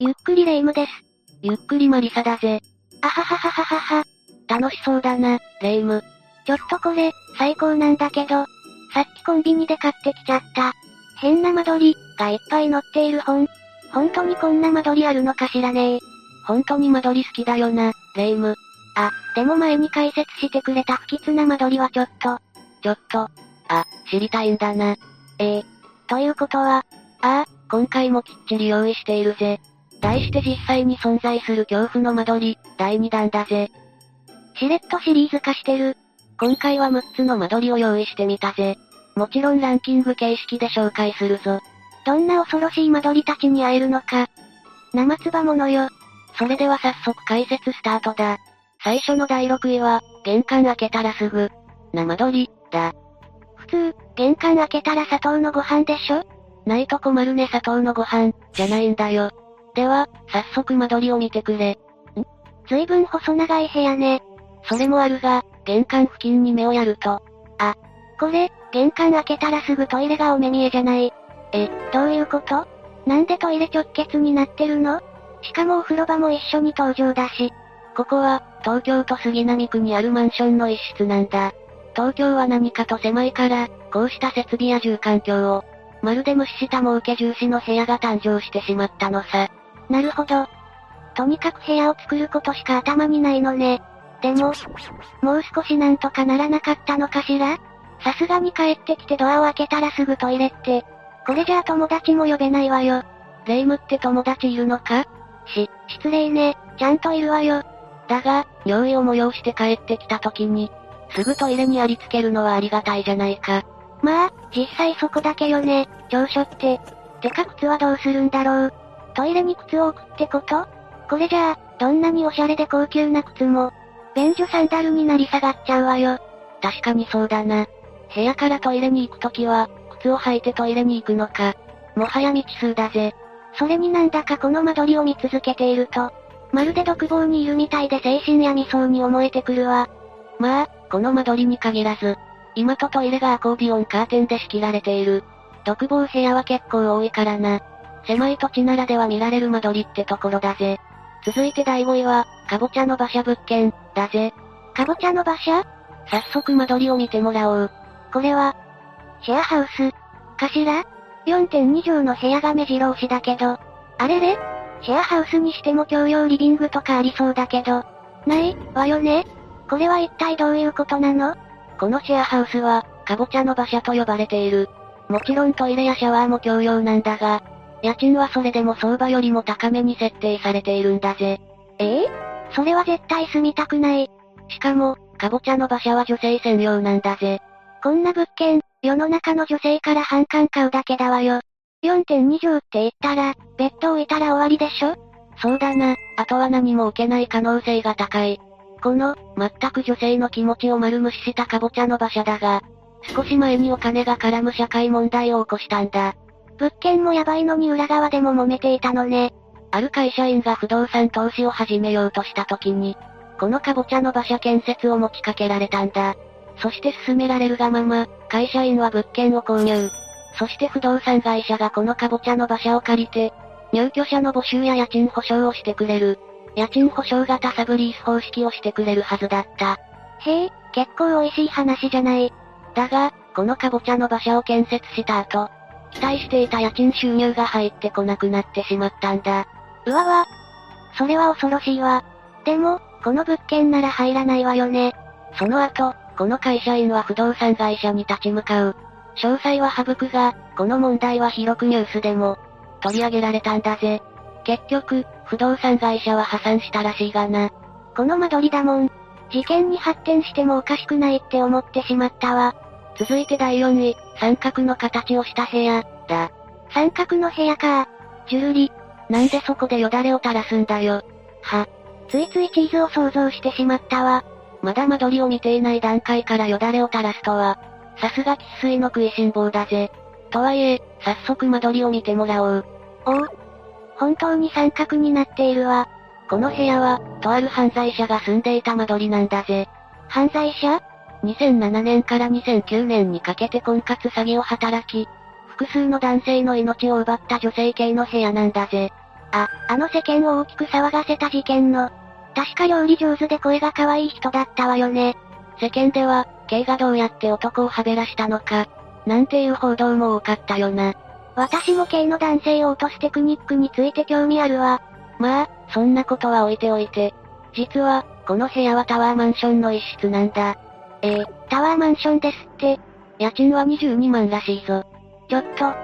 ゆっくりレ夢ムです。ゆっくりマリサだぜ。あはははははは。楽しそうだな、レ夢ム。ちょっとこれ、最高なんだけど、さっきコンビニで買ってきちゃった。変な間取り、がいっぱい載っている本。本当にこんな間取りあるのかしらね本当に間取り好きだよな、レ夢ム。あ、でも前に解説してくれた不吉な間取りはちょっと。ちょっと。あ、知りたいんだな。ええということは、ああ、今回もきっちり用意しているぜ。題して実際に存在する恐怖の間取り、第2弾だぜ。しれっとシリーズ化してる。今回は6つの間取りを用意してみたぜ。もちろんランキング形式で紹介するぞ。どんな恐ろしい間取りたちに会えるのか。生唾ものよ。それでは早速解説スタートだ。最初の第6位は、玄関開けたらすぐ、生取り、だ。普通、玄関開けたら砂糖のご飯でしょ？ないと困るね砂糖のご飯、じゃないんだよ。では、早速間取りを見てくれ。ん？ずいぶん細長い部屋ね。それもあるが、玄関付近に目をやると。あ、これ、玄関開けたらすぐトイレがお目見えじゃない。え、どういうこと？なんでトイレ直結になってるの？しかもお風呂場も一緒に登場だし。ここは、東京都杉並区にあるマンションの一室なんだ。東京は何かと狭いから、こうした設備や住環境を、まるで無視した儲け重視の部屋が誕生してしまったのさ。なるほど。とにかく部屋を作ることしか頭にないのね。でも、もう少しなんとかならなかったのかしら？さすがに帰ってきてドアを開けたらすぐトイレって、これじゃあ友達も呼べないわよ。レイムって友達いるのか？し、失礼ね、ちゃんといるわよ。だが、尿意を催して帰ってきた時に、すぐトイレにありつけるのはありがたいじゃないか。まあ、実際そこだけよね、長所って。てか靴はどうするんだろう。トイレに靴を置くってこと？これじゃあ、どんなにおしゃれで高級な靴も、便所サンダルになり下がっちゃうわよ。確かにそうだな。部屋からトイレに行くときは、靴を履いてトイレに行くのか。もはや未知数だぜ。それになんだかこの間取りを見続けていると、まるで独房にいるみたいで精神病みそうに思えてくるわ。まあ、この間取りに限らず、今とトイレがアコーディオンカーテンで仕切られている。独房部屋は結構多いからな。狭い土地ならでは見られる間取りってところだぜ。続いて第5位は、かぼちゃの馬車物件、だぜ。かぼちゃの馬車？早速間取りを見てもらおう。これは、シェアハウス、かしら ?4.2 畳の部屋が目白押しだけど、あれれ？シェアハウスにしても共用リビングとかありそうだけど、ない、わよね？これは一体どういうことなの？このシェアハウスは、かぼちゃの馬車と呼ばれている。もちろんトイレやシャワーも共用なんだが、家賃はそれでも相場よりも高めに設定されているんだぜ。え？えそれは絶対住みたくない。しかも、かぼちゃの馬車は女性専用なんだぜ。こんな物件、世の中の女性から反感買うだけだわよ。4.2畳って言ったら、ベッド置いたら終わりでしょ？そうだな、あとは何も受けない可能性が高い。この、全く女性の気持ちを丸無視したかぼちゃの馬車だが、少し前にお金が絡む社会問題を起こしたんだ。物件もやばいのに裏側でも揉めていたのね。ある会社員が不動産投資を始めようとした時に、このかぼちゃの馬車建設を持ちかけられたんだ。そして進められるがまま、会社員は物件を購入。そして不動産会社がこのかぼちゃの馬車を借りて、入居者の募集や家賃保証をしてくれる。家賃保証型サブリース方式をしてくれるはずだった。へえ、結構美味しい話じゃない。だが、このかぼちゃの馬車を建設した後、期待していた家賃収入が入ってこなくなってしまったんだ。うわわ。それは恐ろしいわ。でも、この物件なら入らないわよね。その後、この会社員は不動産会社に立ち向かう。詳細は省くが、この問題は広くニュースでも、取り上げられたんだぜ。結局、不動産会社は破産したらしいがな。この間取りだもん。事件に発展してもおかしくないって思ってしまったわ。続いて第4位、三角の形をした部屋、だ。三角の部屋か。じゅるり。なんでそこでよだれを垂らすんだよ。は。ついついチーズを想像してしまったわ。まだ間取りを見ていない段階からよだれを垂らすとは、さすが喫水の食いしん坊だぜ。とはいえ、早速間取りを見てもらおう。おう。本当に三角になっているわ。この部屋は、とある犯罪者が住んでいた間取りなんだぜ。犯罪者？?2007 年から2009年にかけて婚活詐欺を働き、複数の男性の命を奪った女性系の部屋なんだぜ。あ、あの世間を大きく騒がせた事件の。確か料理上手で声が可愛い人だったわよね。世間では、K がどうやって男をはべらしたのか、なんていう報道も多かったよな。私も K の男性を落とすテクニックについて興味あるわ。まあ、そんなことは置いておいて。実は、この部屋はタワーマンションの一室なんだ。えー、タワーマンションですって。家賃は22万らしいぞ。ちょっと。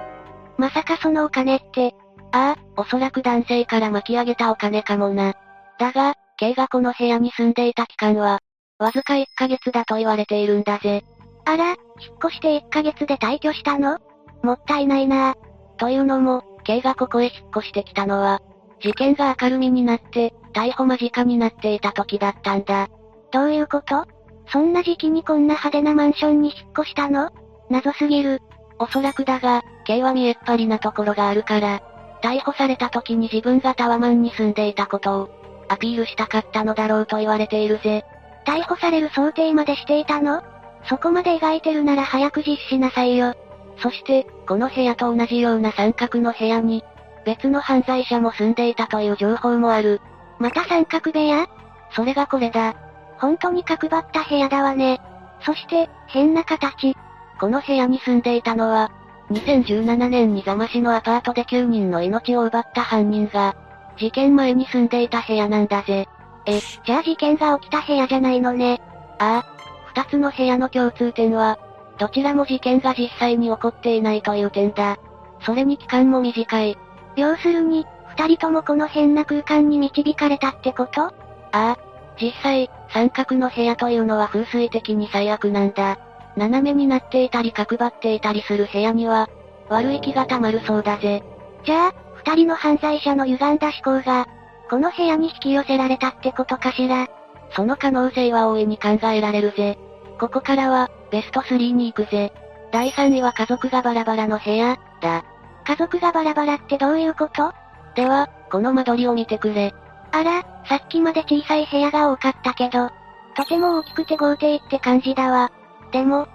まさかそのお金って。ああ、おそらく男性から巻き上げたお金かもな。だが、K がこの部屋に住んでいた期間は、わずか1ヶ月だと言われているんだぜ。あら、引っ越して1ヶ月で退去したの？もったいないなというのも、K がここへ引っ越してきたのは、事件が明るみになって、逮捕間近になっていた時だったんだ。どういうこと？そんな時期にこんな派手なマンションに引っ越したの？謎すぎる。おそらくだが、K は見えっ張りなところがあるから、逮捕された時に自分がタワマンに住んでいたことを、アピールしたかったのだろうと言われているぜ。逮捕される想定までしていたの？そこまで描いてるなら早く実施しなさいよ。そして、この部屋と同じような三角の部屋に、別の犯罪者も住んでいたという情報もある。また三角部屋？それがこれだ。本当に角張った部屋だわね。そして、変な形。この部屋に住んでいたのは、2017年に座間市のアパートで9人の命を奪った犯人が、事件前に住んでいた部屋なんだぜ。え、じゃあ事件が起きた部屋じゃないのね。ああ。二つの部屋の共通点は、どちらも事件が実際に起こっていないという点だ。それに期間も短い。要するに、二人ともこの変な空間に導かれたってこと？ああ。実際、三角の部屋というのは風水的に最悪なんだ。斜めになっていたり角張っていたりする部屋には、悪い気が溜まるそうだぜ。じゃあ、二人の犯罪者の歪んだ思考が、この部屋に引き寄せられたってことかしら。その可能性は大いに考えられるぜ。ここからは、ベスト3に行くぜ。第3位は家族がバラバラの部屋、だ。家族がバラバラってどういうこと？では、この間取りを見てくれ。あら、さっきまで小さい部屋が多かったけど、とても大きくて豪邸って感じだわ。でも、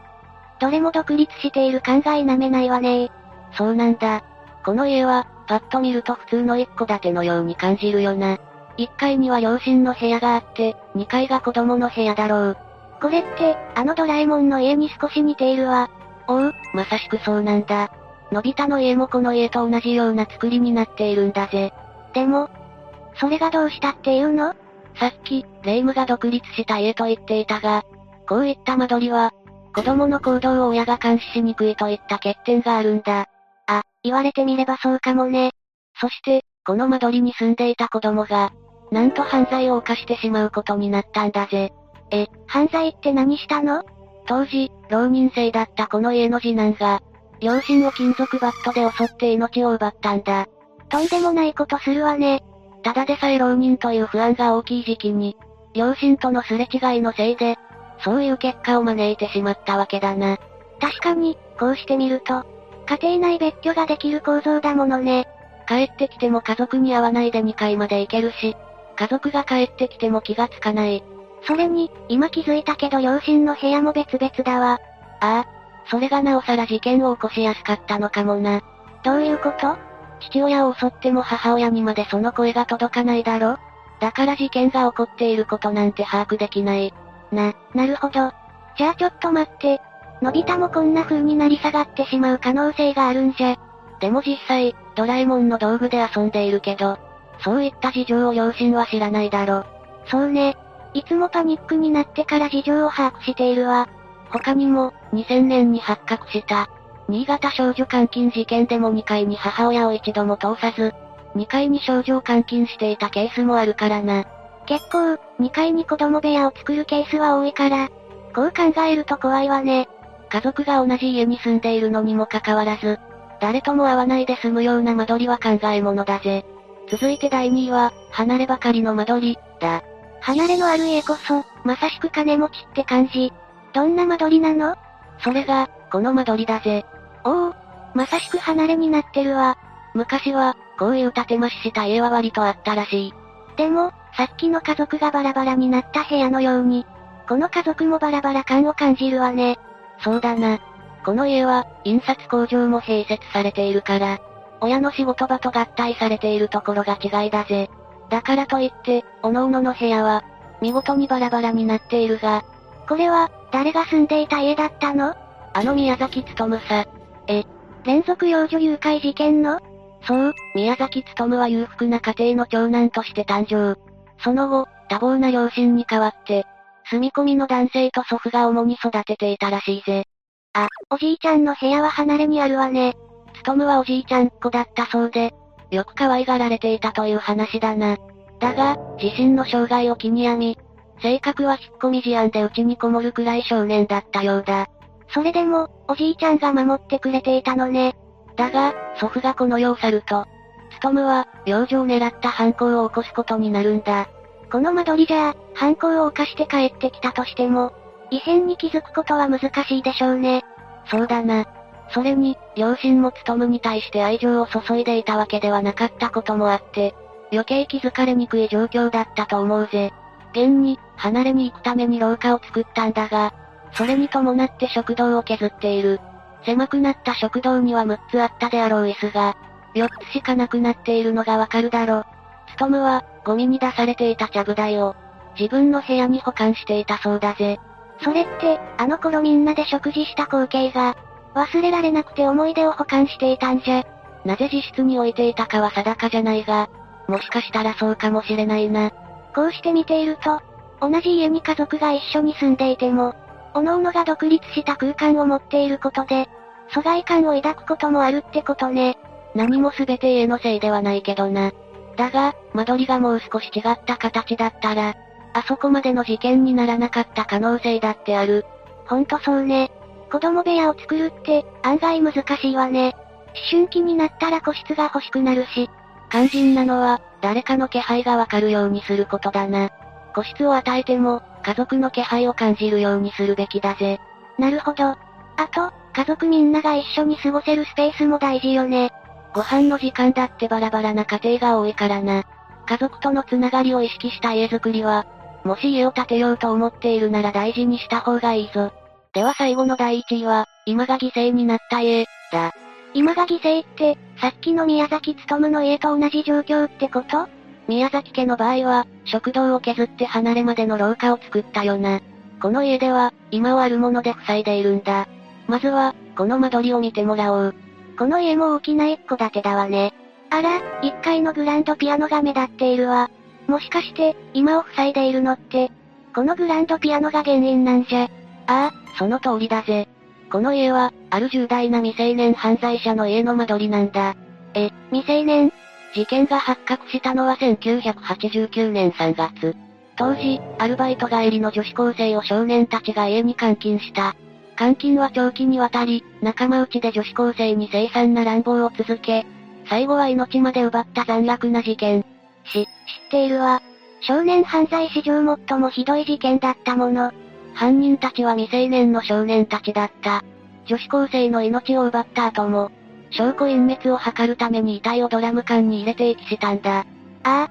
どれも独立している考えなめないわねそうなんだ。この家は、パッと見ると普通の一戸建てのように感じるよな。1階には両親の部屋があって、2階が子供の部屋だろう。これって、あのドラえもんの家に少し似ているわ。おう、まさしくそうなんだ。のび太の家もこの家と同じような作りになっているんだぜ。でも、それがどうしたっていうの？さっき、レイムが独立した家と言っていたが、こういった間取りは、子供の行動を親が監視しにくいといった欠点があるんだ。あ、言われてみればそうかもね。そして、この間取りに住んでいた子供が、なんと犯罪を犯してしまうことになったんだぜ。え、犯罪って何したの？当時、浪人生だったこの家の次男が、両親を金属バットで襲って命を奪ったんだ。とんでもないことするわね。ただでさえ浪人という不安が大きい時期に、両親とのすれ違いのせいで、そういう結果を招いてしまったわけだな。確かに、こうしてみると、家庭内別居ができる構造だものね。帰ってきても家族に会わないで2階まで行けるし、家族が帰ってきても気がつかない。それに、今気づいたけど両親の部屋も別々だわ。ああ。それがなおさら事件を起こしやすかったのかもな。どういうこと？父親を襲っても母親にまでその声が届かないだろだから事件が起こっていることなんて把握できない。な、なるほど。じゃあちょっと待って。のび太もこんな風になり下がってしまう可能性があるんじゃ。でも実際、ドラえもんの道具で遊んでいるけど、そういった事情を両親は知らないだろ。そうね。いつもパニックになってから事情を把握しているわ。他にも、2000年に発覚した、新潟少女監禁事件でも2階に母親を一度も通さず、2階に少女を監禁していたケースもあるからな。結構、2階に子供部屋を作るケースは多いから、こう考えると怖いわね。家族が同じ家に住んでいるのにもかかわらず、誰とも会わないで済むような間取りは考え物だぜ。続いて第2位は、離ればかりの間取り、だ。離れのある家こそ、まさしく金持ちって感じ。どんな間取りなの？それが、この間取りだぜ。おお、まさしく離れになってるわ。昔は、こういう建て増しした家は割とあったらしい。でも、さっきの家族がバラバラになった部屋のように、この家族もバラバラ感を感じるわね。そうだな。この家は、印刷工場も併設されているから、親の仕事場と合体されているところが違いだぜ。だからといって、各々の部屋は、見事にバラバラになっているが、これは、誰が住んでいた家だったの？あの宮崎勤さ。え、連続幼女誘拐事件の？そう、宮崎勤は裕福な家庭の長男として誕生。その後、多忙な両親に代わって、住み込みの男性と祖父が主に育てていたらしいぜ。あ、おじいちゃんの部屋は離れにあるわね。勤はおじいちゃんっ子だったそうで、よく可愛がられていたという話だな。だが、自身の障害を気に病み、性格は引っ込み思案で家にこもるくらい少年だったようだ。それでも、おじいちゃんが守ってくれていたのね。だが、祖父がこの世を去ると、務は、幼女を狙った犯行を起こすことになるんだ。この間取りじゃ、犯行を犯して帰ってきたとしても、異変に気づくことは難しいでしょうね。そうだな。それに、両親も務に対して愛情を注いでいたわけではなかったこともあって、余計気づかれにくい状況だったと思うぜ。現に、離れに行くために廊下を作ったんだが、それに伴って食堂を削っている。狭くなった食堂には6つあったであろう椅子が、4つしかなくなっているのがわかるだろ。つとむは、ゴミに出されていたちゃぶ台を、自分の部屋に保管していたそうだぜ。それって、あの頃みんなで食事した光景が、忘れられなくて思い出を保管していたんじゃ。なぜ自室に置いていたかは定かじゃないが、もしかしたらそうかもしれないな。こうして見ていると、同じ家に家族が一緒に住んでいても、各々が独立した空間を持っていることで、疎外感を抱くこともあるってことね。何も全て家のせいではないけどな。だが、間取りがもう少し違った形だったら、あそこまでの事件にならなかった可能性だってある。ほんとそうね。子供部屋を作るって、案外難しいわね。思春期になったら個室が欲しくなるし。肝心なのは、誰かの気配がわかるようにすることだな。個室を与えても、家族の気配を感じるようにするべきだぜ。なるほど。あと、家族みんなが一緒に過ごせるスペースも大事よね。ご飯の時間だってバラバラな家庭が多いからな。家族とのつながりを意識した家づくりは、もし家を建てようと思っているなら大事にした方がいいぞ。では最後の第1位は、今が犠牲になった家、だ。今が犠牲って、さっきの宮崎勤の家と同じ状況ってこと？宮崎家の場合は、食堂を削って離れまでの廊下を作ったよな。この家では、今はあるもので塞いでいるんだ。まずは、この間取りを見てもらおう。この家も大きな一戸建てだわね。あら、1階のグランドピアノが目立っているわ。もしかして、今を塞いでいるのって、このグランドピアノが原因なんじゃ？ああ、その通りだぜ。この家は、ある重大な未成年犯罪者の家の間取りなんだ。え、未成年？事件が発覚したのは1989年3月。当時、アルバイト帰りの女子高生を少年たちが家に監禁した。監禁は長期にわたり、仲間内で女子高生に凄惨な乱暴を続け、最後は命まで奪った残虐な事件。し、知っているわ。少年犯罪史上最もひどい事件だったもの。犯人たちは未成年の少年たちだった。女子高生の命を奪った後も、証拠隠滅を図るために遺体をドラム缶に入れて遺棄したんだ。ああ。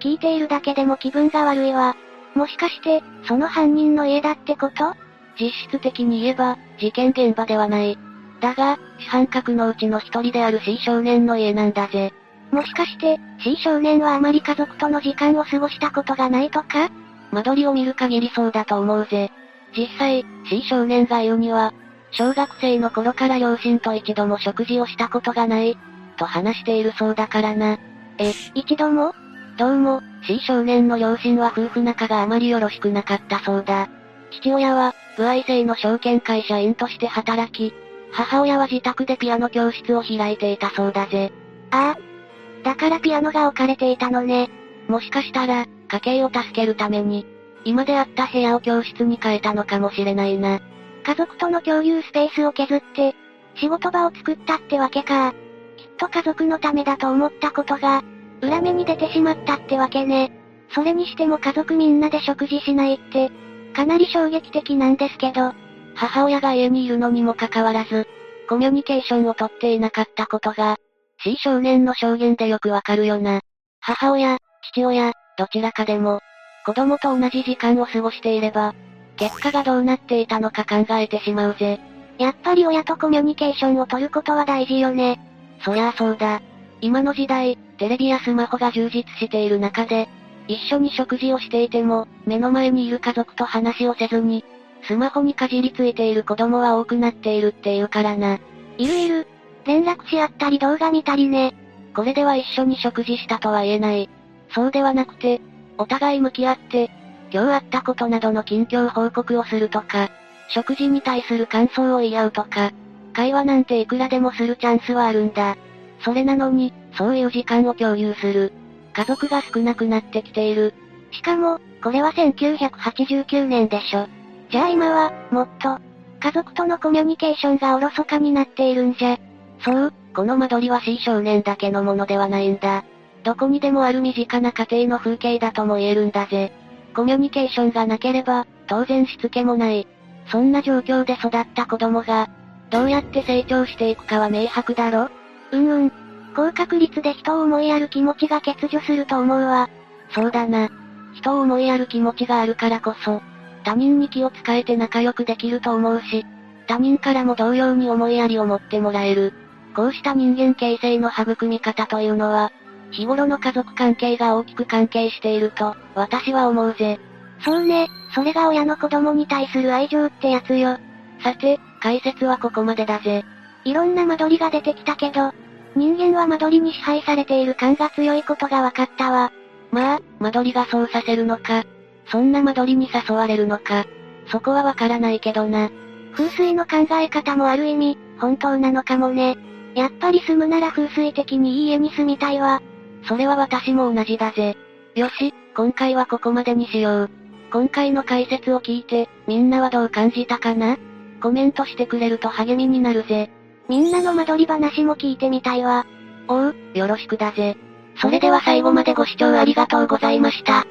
聞いているだけでも気分が悪いわ。もしかして、その犯人の家だってこと？実質的に言えば、事件現場ではない。だが、主犯格のうちの一人である C 少年の家なんだぜ。もしかして、C 少年はあまり家族との時間を過ごしたことがないとか？間取りを見る限りそうだと思うぜ。実際、C 少年が言うには、小学生の頃から両親と一度も食事をしたことがない、と話しているそうだからな。え、一度も？どうも、C 少年の両親は夫婦仲があまりよろしくなかったそうだ。父親は、不愛性の証券会社員として働き、母親は自宅でピアノ教室を開いていたそうだぜ。ああ。だからピアノが置かれていたのね。もしかしたら、家計を助けるために、今であった部屋を教室に変えたのかもしれないな。家族との共有スペースを削って、仕事場を作ったってわけか。きっと家族のためだと思ったことが、裏目に出てしまったってわけね。それにしても家族みんなで食事しないって、かなり衝撃的なんですけど、母親が家にいるのにもかかわらず、コミュニケーションをとっていなかったことが、C 少年の証言でよくわかるよな。母親、父親、どちらかでも、子供と同じ時間を過ごしていれば、結果がどうなっていたのか考えてしまうぜ。やっぱり親とコミュニケーションを取ることは大事よね。そりゃあそうだ。今の時代、テレビやスマホが充実している中で、一緒に食事をしていても、目の前にいる家族と話をせずに、スマホにかじりついている子供は多くなっているっていうからな。いるいる。連絡し合ったり動画見たりね。これでは一緒に食事したとは言えない。そうではなくて、お互い向き合って、今日あったことなどの近況報告をするとか、食事に対する感想を言い合うとか、会話なんていくらでもするチャンスはあるんだ。それなのに、そういう時間を共有する。家族が少なくなってきている。しかも、これは1989年でしょ。じゃあ今は、もっと、家族とのコミュニケーションがおろそかになっているんじゃ。そう、この間取りは C 少年だけのものではないんだ。どこにでもある身近な家庭の風景だとも言えるんだぜ。コミュニケーションがなければ、当然しつけもない。そんな状況で育った子供が、どうやって成長していくかは明白だろ？うんうん。高確率で人を思いやる気持ちが欠如すると思うわ。そうだな。人を思いやる気持ちがあるからこそ、他人に気を使えて仲良くできると思うし、他人からも同様に思いやりを持ってもらえる。こうした人間形成の育み方というのは、日頃の家族関係が大きく関係していると、私は思うぜ。そうね、それが親の子供に対する愛情ってやつよ。さて、解説はここまでだぜ。いろんな間取りが出てきたけど、人間は間取りに支配されている感が強いことが分かったわ。まあ、間取りがそうさせるのか、そんな間取りに誘われるのか、そこはわからないけどな。風水の考え方もある意味、本当なのかもね。やっぱり住むなら風水的にいい家に住みたいわ。それは私も同じだぜ。よし、今回はここまでにしよう。今回の解説を聞いて、みんなはどう感じたかな？コメントしてくれると励みになるぜ。みんなの間取り話も聞いてみたいわ。おう、よろしくだぜ。それでは最後までご視聴ありがとうございました。